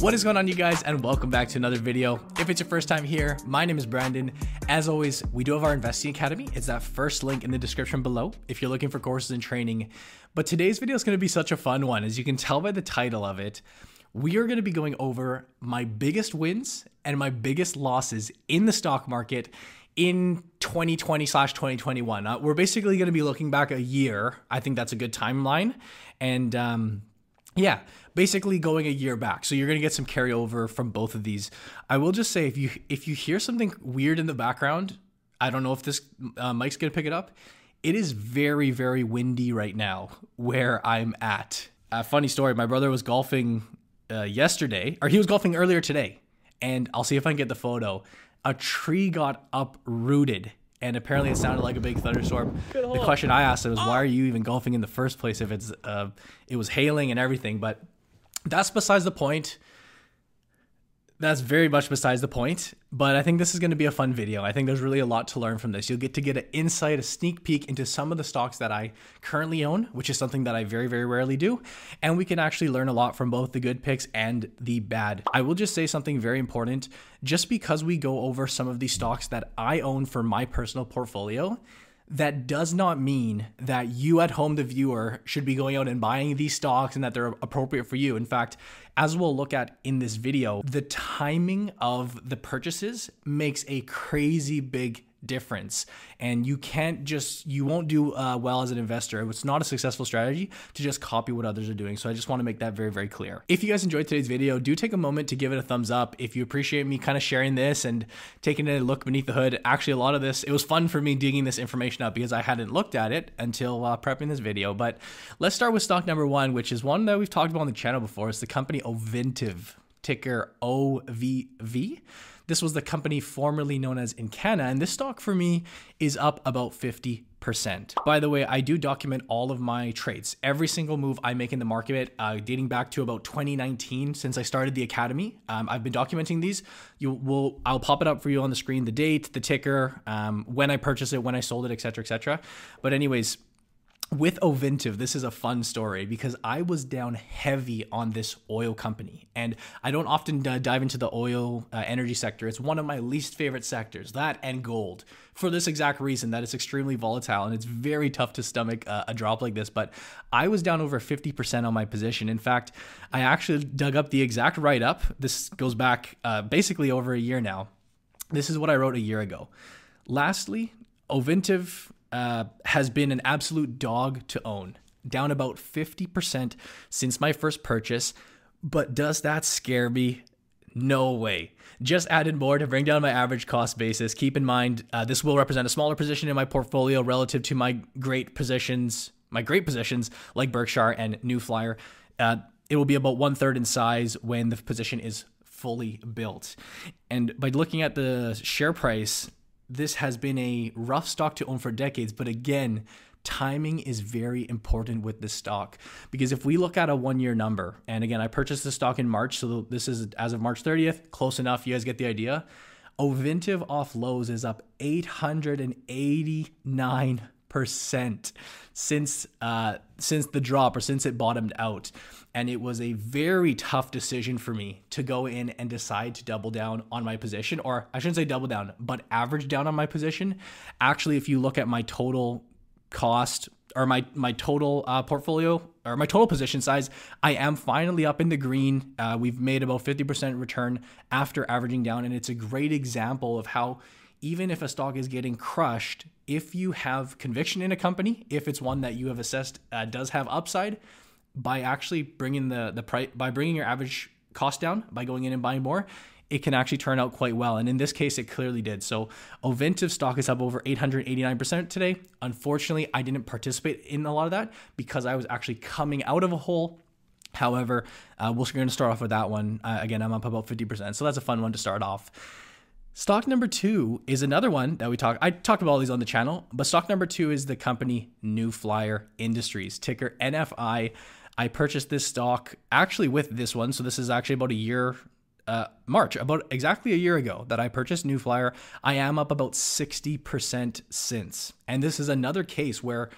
What is going on, you guys, and welcome back to another video. If it's your first time here, my name is Brandon. As always, we do have our Investing Academy. It's that first link in the description below if you're looking for courses and training. But today's video is going to be such a fun one. As you can tell by the title of it, we are going to be going over my biggest wins and my biggest losses in the stock market in 2020 slash 2021. Uh, we're basically going to be looking back a year. I think that's a good timeline. And um, yeah, basically going a year back. So you're going to get some carryover from both of these. I will just say if you if you hear something weird in the background, I don't know if this uh, mic's going to pick it up. It is very very windy right now where I'm at. A funny story, my brother was golfing uh, yesterday or he was golfing earlier today. And I'll see if I can get the photo. A tree got uprooted and apparently it sounded like a big thunderstorm. The question I asked him was, "Why are you even golfing in the first place if it's uh, it was hailing and everything?" But that's besides the point that's very much besides the point, but I think this is going to be a fun video. I think there's really a lot to learn from this. You'll get to get an insight, a sneak peek into some of the stocks that I currently own, which is something that I very, very rarely do. And we can actually learn a lot from both the good picks and the bad. I will just say something very important. Just because we go over some of these stocks that I own for my personal portfolio, that does not mean that you at home, the viewer, should be going out and buying these stocks and that they're appropriate for you. In fact, as we'll look at in this video, the timing of the purchases makes a crazy big difference. And you can't just, you won't do uh, well as an investor. It's not a successful strategy to just copy what others are doing. So I just want to make that very, very clear. If you guys enjoyed today's video, do take a moment to give it a thumbs up. If you appreciate me kind of sharing this and taking a look beneath the hood, actually, a lot of this, it was fun for me digging this information up because I hadn't looked at it until uh, prepping this video. But let's start with stock number one, which is one that we've talked about on the channel before. It's the company Ovintiv, ticker OVV. This was the company formerly known as Encana, and this stock for me is up about 50%. By the way, I do document all of my trades. Every single move I make in the market, uh, dating back to about 2019, since I started the academy, um, I've been documenting these. You will, I'll pop it up for you on the screen: the date, the ticker, um, when I purchased it, when I sold it, etc., etc. But anyways, with Ovintiv, this is a fun story because I was down heavy on this oil company. And I don't often uh, dive into the oil uh, energy sector. It's one of my least favorite sectors, that and gold, for this exact reason that it's extremely volatile and it's very tough to stomach uh, a drop like this. But I was down over 50% on my position. In fact, I actually dug up the exact write up. This goes back uh, basically over a year now. This is what I wrote a year ago. Lastly, Ovintiv uh, has been an absolute dog to own, down about 50% since my first purchase. But does that scare me? No way. Just added more to bring down my average cost basis. Keep in mind, uh, this will represent a smaller position in my portfolio relative to my great positions, my great positions like Berkshire and New Flyer. Uh, it will be about one third in size when the position is fully built. And by looking at the share price, this has been a rough stock to own for decades, but again, timing is very important with this stock because if we look at a one year number, and again, I purchased the stock in March, so this is as of March 30th, close enough. You guys get the idea. Ovintiv off lows is up 889 percent since uh, since the drop or since it bottomed out, and it was a very tough decision for me to go in and decide to double down on my position, or I shouldn't say double down, but average down on my position. Actually, if you look at my total cost or my my total uh, portfolio or my total position size, I am finally up in the green. Uh, we've made about 50% return after averaging down, and it's a great example of how even if a stock is getting crushed, if you have conviction in a company, if it's one that you have assessed uh, does have upside, by actually bringing the the price by bringing your average cost down by going in and buying more, it can actually turn out quite well. And in this case, it clearly did. So Ovintiv stock is up over 889% today. Unfortunately, I didn't participate in a lot of that because I was actually coming out of a hole. However, uh, we're going to start off with that one. Uh, again, I'm up about 50%. So that's a fun one to start off. Stock number two is another one that we talk. I talked about all these on the channel, but stock number two is the company New Flyer Industries, ticker NFI. I purchased this stock actually with this one, so this is actually about a year, uh, March, about exactly a year ago that I purchased New Flyer. I am up about 60% since. And this is another case where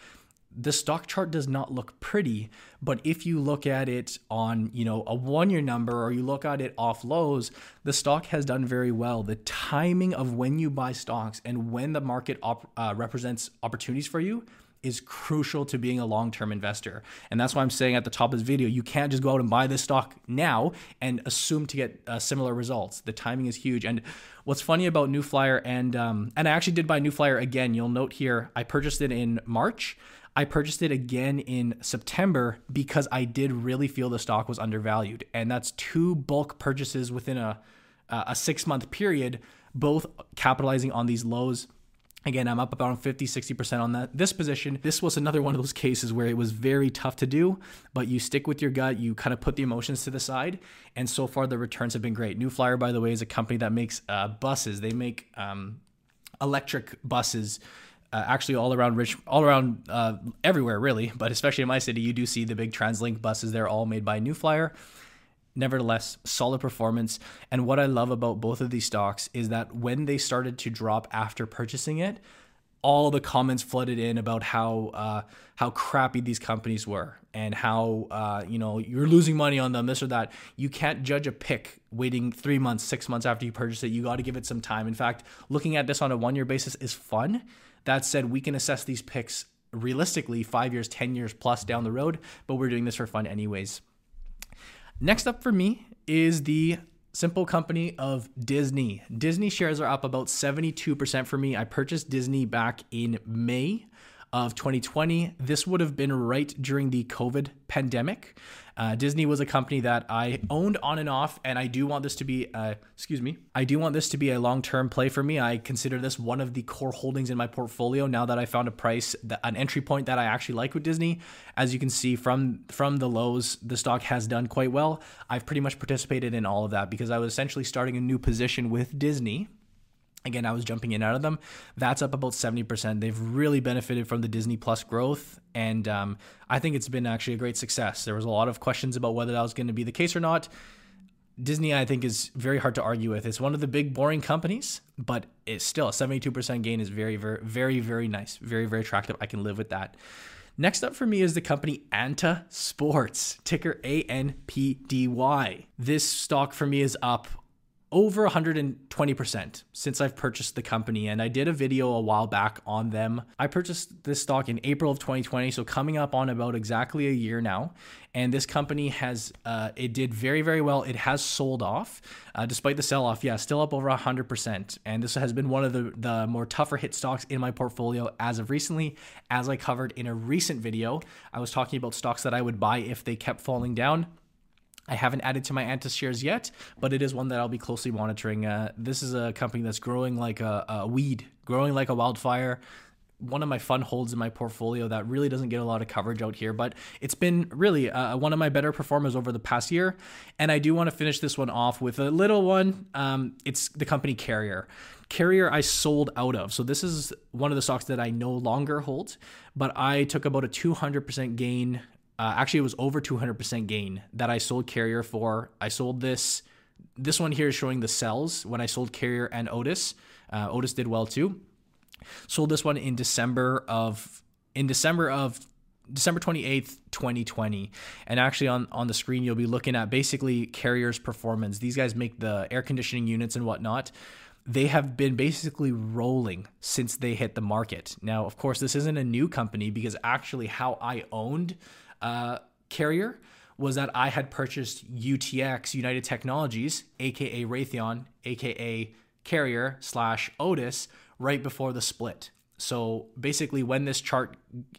the stock chart does not look pretty but if you look at it on you know a one year number or you look at it off lows the stock has done very well. The timing of when you buy stocks and when the market op- uh, represents opportunities for you is crucial to being a long-term investor. And that's why I'm saying at the top of this video, you can't just go out and buy this stock now and assume to get uh, similar results. The timing is huge. And what's funny about New Flyer and um, and I actually did buy New Flyer again. You'll note here I purchased it in March. I purchased it again in September because I did really feel the stock was undervalued, and that's two bulk purchases within a a six month period, both capitalizing on these lows Again, I'm up about 50, 60% on that. This position, this was another one of those cases where it was very tough to do, but you stick with your gut, you kind of put the emotions to the side, and so far the returns have been great. New Flyer, by the way, is a company that makes uh, buses. They make um, electric buses. Uh, actually, all around rich, all around uh, everywhere, really, but especially in my city, you do see the big TransLink buses. They're all made by New Flyer nevertheless, solid performance. And what I love about both of these stocks is that when they started to drop after purchasing it, all the comments flooded in about how uh, how crappy these companies were and how uh, you know you're losing money on them, this or that. You can't judge a pick waiting three months, six months after you purchase it. You got to give it some time. In fact, looking at this on a one year basis is fun. That said, we can assess these picks realistically five years, ten years plus down the road, but we're doing this for fun anyways. Next up for me is the simple company of Disney. Disney shares are up about 72% for me. I purchased Disney back in May of 2020. This would have been right during the COVID pandemic. Uh, Disney was a company that I owned on and off, and I do want this to be, uh, excuse me, I do want this to be a long term play for me. I consider this one of the core holdings in my portfolio now that I found a price, that, an entry point that I actually like with Disney. As you can see from from the lows, the stock has done quite well. I've pretty much participated in all of that because I was essentially starting a new position with Disney Again, I was jumping in out of them. That's up about 70%. They've really benefited from the Disney Plus growth. And um, I think it's been actually a great success. There was a lot of questions about whether that was going to be the case or not. Disney, I think, is very hard to argue with. It's one of the big, boring companies, but it's still a 72% gain is very, very, very, very nice. Very, very attractive. I can live with that. Next up for me is the company Anta Sports, ticker ANPDY. This stock for me is up over 120% since I've purchased the company. And I did a video a while back on them. I purchased this stock in April of 2020, so coming up on about exactly a year now. And this company has, uh, it did very, very well. It has sold off uh, despite the sell off. Yeah, still up over 100%. And this has been one of the, the more tougher hit stocks in my portfolio as of recently. As I covered in a recent video, I was talking about stocks that I would buy if they kept falling down. I haven't added to my Antis shares yet, but it is one that I'll be closely monitoring. Uh, this is a company that's growing like a, a, weed, growing like a wildfire. One of my fun holds in my portfolio that really doesn't get a lot of coverage out here, but it's been really uh, one of my better performers over the past year. And I do want to finish this one off with a little one. Um, it's the company Carrier. Carrier I sold out of. So this is one of the stocks that I no longer hold, but I took about a 200% gain uh, actually, it was over 200% gain that I sold Carrier for. I sold this. This one here is showing the sells when I sold Carrier and Otis. Uh, Otis did well too. Sold this one in December of in December of December 28th, 2020. And actually on, on the screen, you'll be looking at basically Carrier's performance. These guys make the air conditioning units and whatnot. They have been basically rolling since they hit the market. Now, of course, this isn't a new company because actually how I owned uh, carrier was that I had purchased UTX United Technologies, aka Raytheon, aka Carrier slash Otis, right before the split. So basically, when this chart,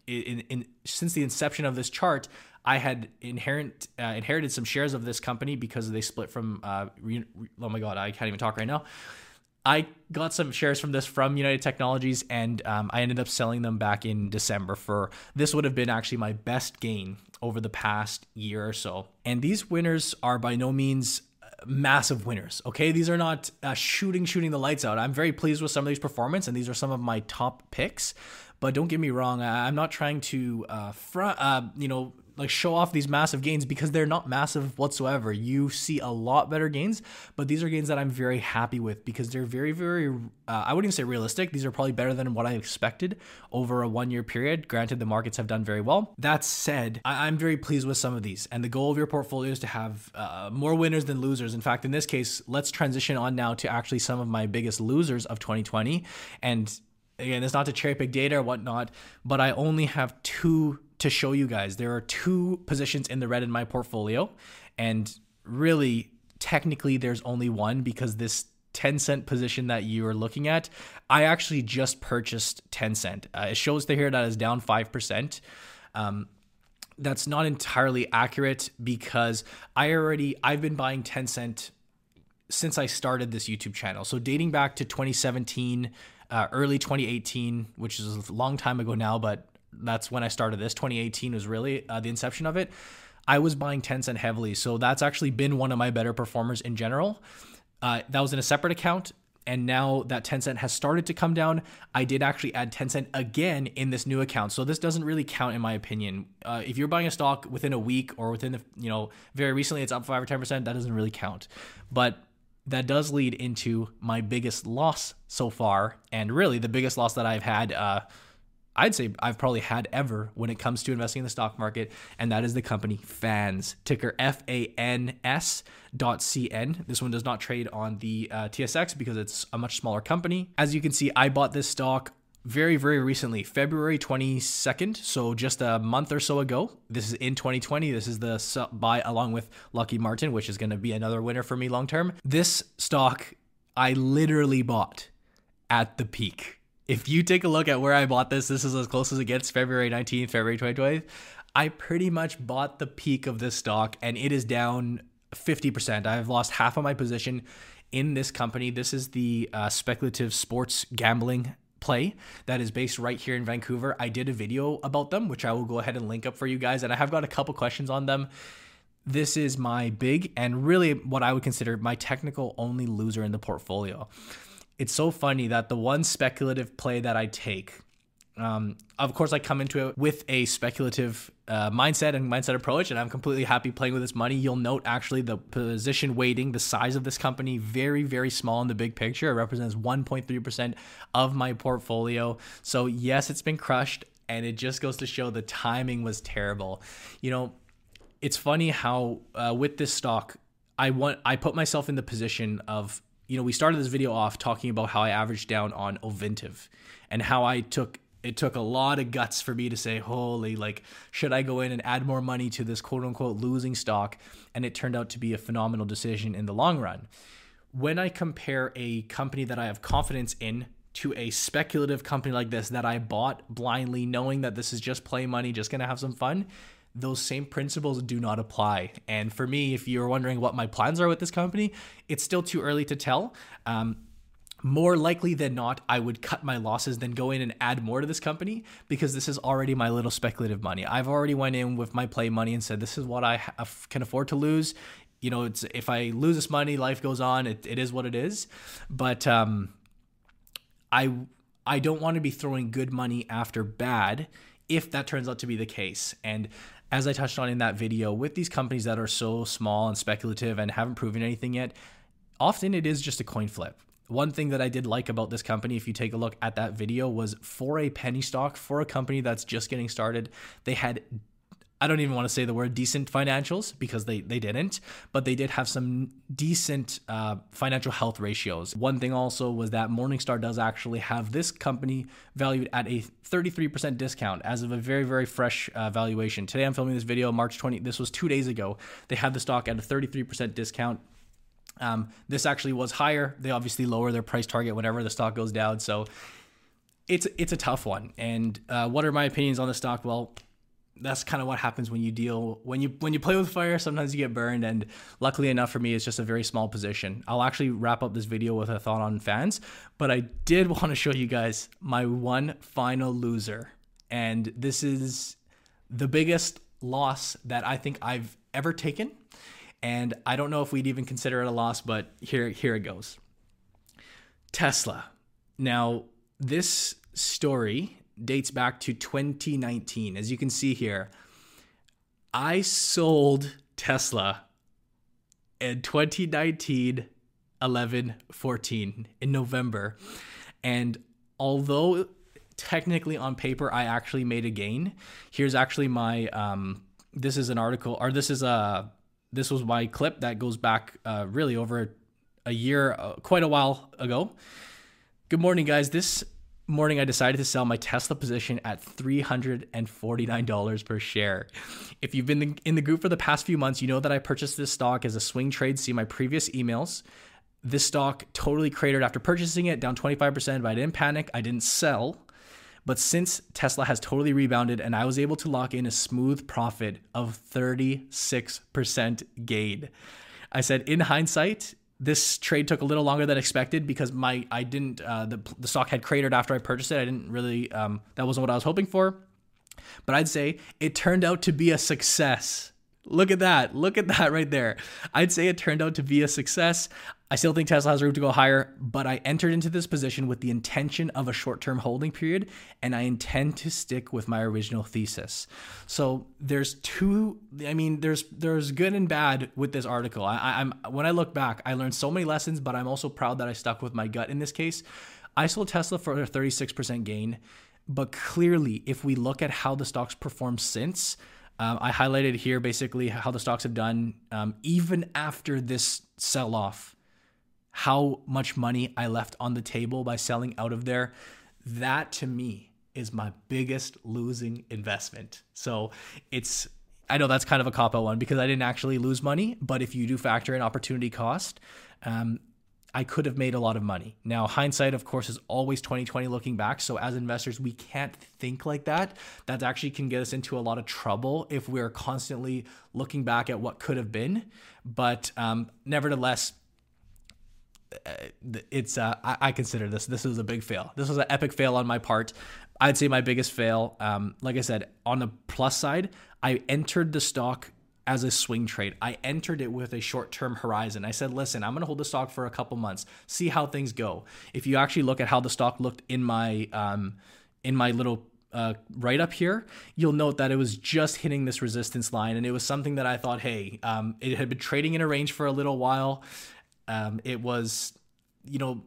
in, in since the inception of this chart, I had inherent uh, inherited some shares of this company because they split from. Uh, oh my god, I can't even talk right now. I got some shares from this from United Technologies, and um, I ended up selling them back in December for this would have been actually my best gain over the past year or so. And these winners are by no means uh, massive winners. Okay, these are not uh, shooting shooting the lights out. I'm very pleased with some of these performance, and these are some of my top picks. But don't get me wrong, I'm not trying to uh, front, uh, you know, like show off these massive gains because they're not massive whatsoever. You see a lot better gains, but these are gains that I'm very happy with because they're very, very, uh, I wouldn't even say realistic. These are probably better than what I expected over a one year period. Granted, the markets have done very well. That said, I- am very pleased with some of these. And the goal of your portfolio is to have uh, more winners than losers. In fact, in this case, let's transition on now to actually some of my biggest losers of 2020. And again, it's not to cherry pick data or whatnot, but I only have two to show you guys. There are two positions in the red in my portfolio, and really, technically, there's only one because this Tencent position that you are looking at, I actually just purchased Tencent. Uh, it shows to here that is down 5%. Um, that's not entirely accurate because I already I've been buying Tencent since I started this YouTube channel. So dating back to 2017, uh, early 2018, which is a long time ago now, but that's when I started this. 2018 was really uh, the inception of it. I was buying Tencent heavily, so that's actually been one of my better performers in general. Uh, that was in a separate account, and now that Tencent has started to come down, I did actually add Tencent again in this new account. So this doesn't really count in my opinion. Uh, if you're buying a stock within a week or within the you know very recently it's up five or ten percent, that doesn't really count. But that does lead into my biggest loss so far, and really the biggest loss that I've had. Uh, I'd say I've probably had ever when it comes to investing in the stock market, and that is the company FANS, ticker F A N S dot C N. This one does not trade on the uh, TSX because it's a much smaller company. As you can see, I bought this stock very, very recently, February 22nd. So just a month or so ago. This is in 2020. This is the buy along with Lockheed Martin, which is going to be another winner for me long term. This stock I literally bought at the peak. If you take a look at where I bought this, this is as close as it gets February 19th, February 2020. I pretty much bought the peak of this stock and it is down 50%. I've lost half of my position in this company. This is the uh, speculative sports gambling play that is based right here in Vancouver. I did a video about them, which I will go ahead and link up for you guys. And I have got a couple questions on them. This is my big and really what I would consider my technical only loser in the portfolio. It's so funny that the one speculative play that I take um, of course, I come into it with a speculative uh, mindset and mindset approach, and I'm completely happy playing with this money. You'll note actually the position weighting, the size of this company, very, very small in the big picture. It represents 1.3% of my portfolio. So, yes, it's been crushed, and it just goes to show the timing was terrible. You know, it's funny how uh, with this stock, I want I put myself in the position of you know we started this video off talking about how I averaged down on Ovintiv and how I took it took a lot of guts for me to say, holy, like, should I go in and add more money to this quote unquote losing stock? And it turned out to be a phenomenal decision in the long run. When I compare a company that I have confidence in to a speculative company like this that I bought blindly, knowing that this is just play money, just gonna have some fun, those same principles do not apply. And for me, if you're wondering what my plans are with this company, it's still too early to tell. Um, more likely than not, I would cut my losses than go in and add more to this company because this is already my little speculative money. I've already went in with my play money and said this is what I can afford to lose. You know, it's if I lose this money, life goes on. It, it is what it is. But um, I I don't want to be throwing good money after bad if that turns out to be the case. And as I touched on in that video, with these companies that are so small and speculative and haven't proven anything yet, often it is just a coin flip. One thing that I did like about this company, if you take a look at that video, was for a penny stock, for a company that's just getting started, they had I don't even want to say the word decent financials because they, they didn't, but they did have some decent uh, financial health ratios. One thing also was that Morningstar does actually have this company valued at a 33% discount as of a very, very fresh uh, valuation. Today I'm filming this video, March 20. This was two days ago. They had the stock at a 33% discount. Um, this actually was higher. They obviously lower their price target whenever the stock goes down. So it's it's a tough one. And uh, what are my opinions on the stock? Well, that's kind of what happens when you deal when you when you play with fire. Sometimes you get burned. And luckily enough for me, it's just a very small position. I'll actually wrap up this video with a thought on FANS, but I did want to show you guys my one final loser, and this is the biggest loss that I think I've ever taken and I don't know if we'd even consider it a loss, but here here it goes. Tesla. Now, this story dates back to 2019. As you can see here, I sold Tesla in 2019, 11, 14 in November. And although technically on paper I actually made a gain, here's actually my um this is an article or this is a this was my clip that goes back uh, really over a year, uh, quite a while ago. Good morning, guys. This morning I decided to sell my Tesla position at $349 per share. If you've been in the group for the past few months, you know that I purchased this stock as a swing trade. See my previous emails. This stock totally cratered after purchasing it, down 25%, but I didn't panic. I didn't sell. But since Tesla has totally rebounded and I was able to lock in a smooth profit of 36% gain, I said, in hindsight, this trade took a little longer than expected because my I didn't uh, the the stock had cratered after I purchased it. I didn't really um, that wasn't what I was hoping for, but I'd say it turned out to be a success. Look at that. Look at that right there. I'd say it turned out to be a success. I still think Tesla has room to go higher, but I entered into this position with the intention of a short term holding period, and I intend to stick with my original thesis. So there's two, I mean, there's there's good and bad with this article. I, I'm when I look back, I learned so many lessons, but I'm also proud that I stuck with my gut in this case. I sold Tesla for a 36% gain, but clearly, if we look at how the stocks performed since, um, I highlighted here basically how the stocks have done um, even after this sell off how much money I left on the table by selling out of there, that to me is my biggest losing investment. So it's I know that's kind of a cop out one because I didn't actually lose money, but if you do factor in opportunity cost, um, I could have made a lot of money. Now, hindsight, of course, is always 2020 looking back. So as investors, we can't think like that. That actually can get us into a lot of trouble if we're constantly looking back at what could have been. But um, nevertheless, uh, it's uh, I, I, consider this this was a big fail. This was an epic fail on my part. I'd say my biggest fail. Um, like I said, on the plus side, I entered the stock as a swing trade. I entered it with a short term horizon. I said, listen, I'm going to hold the stock for a couple months, see how things go. If you actually look at how the stock looked in my um, in my little uh, write up here, you'll note that it was just hitting this resistance line, and it was something that I thought, hey, um, it had been trading in a range for a little while. Um, it was, you know,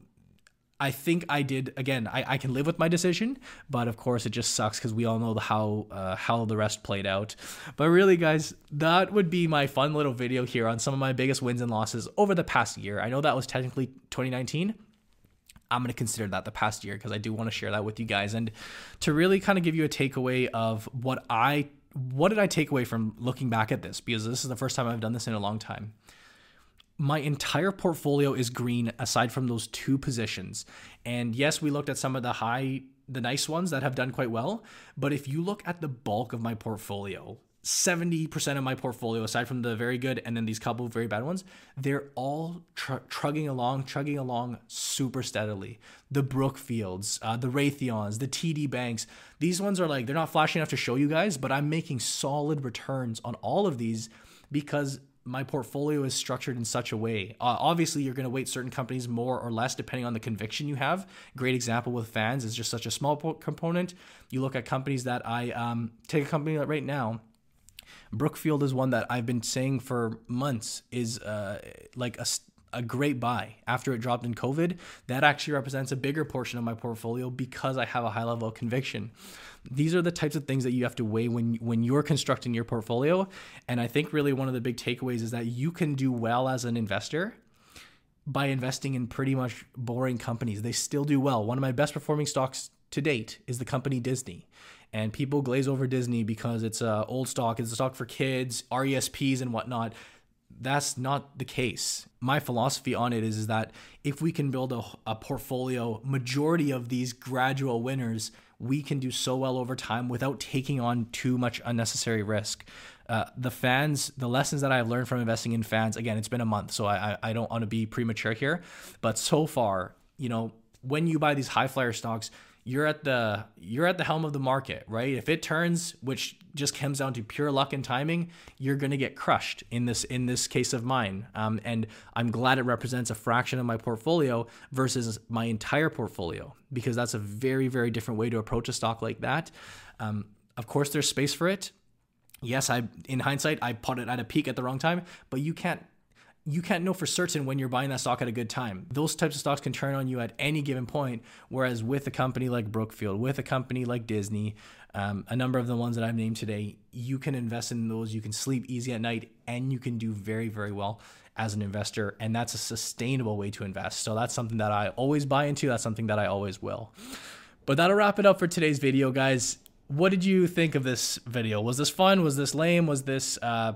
I think I did again. I, I can live with my decision, but of course it just sucks because we all know the, how uh, how the rest played out. But really, guys, that would be my fun little video here on some of my biggest wins and losses over the past year. I know that was technically 2019. I'm going to consider that the past year because I do want to share that with you guys and to really kind of give you a takeaway of what I what did I take away from looking back at this because this is the first time I've done this in a long time my entire portfolio is green aside from those two positions. And yes, we looked at some of the high, the nice ones that have done quite well. But if you look at the bulk of my portfolio, 70% of my portfolio, aside from the very good and then these couple of very bad ones, they're all tr- trugging along, chugging along super steadily. The Brookfields, uh, the Raytheons, the TD Banks, these ones are like, they're not flashy enough to show you guys, but I'm making solid returns on all of these because my portfolio is structured in such a way. Uh, obviously, you're going to weight certain companies more or less depending on the conviction you have. Great example with fans is just such a small component. You look at companies that I um, take a company right now. Brookfield is one that I've been saying for months is uh, like a a great buy after it dropped in COVID. That actually represents a bigger portion of my portfolio because I have a high level of conviction. These are the types of things that you have to weigh when when you're constructing your portfolio. And I think really one of the big takeaways is that you can do well as an investor by investing in pretty much boring companies. They still do well. One of my best performing stocks to date is the company Disney. And people glaze over Disney because it's a old stock, it's a stock for kids, RESPs and whatnot that's not the case. My philosophy on it is, is that if we can build a, a portfolio, majority of these gradual winners, we can do so well over time without taking on too much unnecessary risk. Uh, the fans, the lessons that I've learned from investing in fans, again, it's been a month, so I, I don't want to be premature here, but so far, you know, when you buy these high flyer stocks, you're at the you're at the helm of the market, right? If it turns, which just comes down to pure luck and timing, you're going to get crushed in this in this case of mine. Um, and I'm glad it represents a fraction of my portfolio versus my entire portfolio because that's a very very different way to approach a stock like that. Um, of course, there's space for it. Yes, I in hindsight I bought it at a peak at the wrong time, but you can't you can't know for certain when you're buying that stock at a good time. Those types of stocks can turn on you at any given point. Whereas with a company like Brookfield, with a company like Disney, um, a number of the ones that I've named today, you can invest in those. You can sleep easy at night and you can do very, very well as an investor. And that's a sustainable way to invest. So that's something that I always buy into. That's something that I always will. But that'll wrap it up for today's video, guys. What did you think of this video? Was this fun? Was this lame? Was this uh,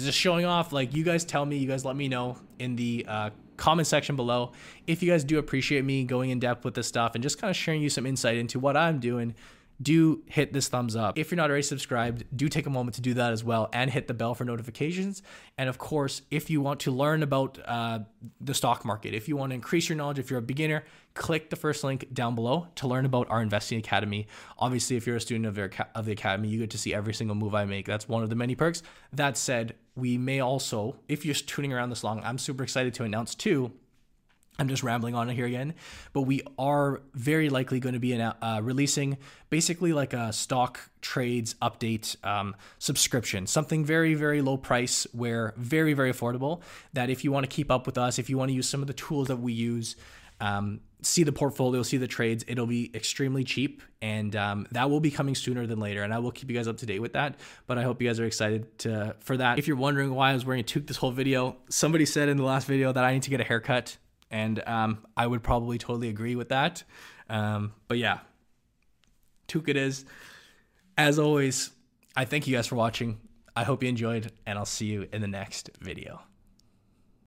is just showing off? Like you guys tell me, you guys let me know in the uh, comment section below if you guys do appreciate me going in depth with this stuff and just kind of sharing you some insight into what I'm doing do hit this thumbs up. If you're not already subscribed, do take a moment to do that as well and hit the bell for notifications. And of course, if you want to learn about uh, the stock market, if you want to increase your knowledge, if you're a beginner, click the first link down below to learn about our investing academy. Obviously, if you're a student of, of the academy, you get to see every single move I make. That's one of the many perks. That said, we may also, if you're tuning around this long, I'm super excited to announce too I'm just rambling on here again, but we are very likely going to be uh, releasing basically like a stock trades update um, subscription, something very, very low price, where very, very affordable. That if you want to keep up with us, if you want to use some of the tools that we use, um, see the portfolio, see the trades, it'll be extremely cheap, and um, that will be coming sooner than later. And I will keep you guys up to date with that. But I hope you guys are excited to, for that. If you're wondering why I was wearing a toque this whole video, somebody said in the last video that I need to get a haircut and um, I would probably totally agree with that. Um, but yeah, toque it is. As always, I thank you guys for watching. I hope you enjoyed, and I'll see you in the next video.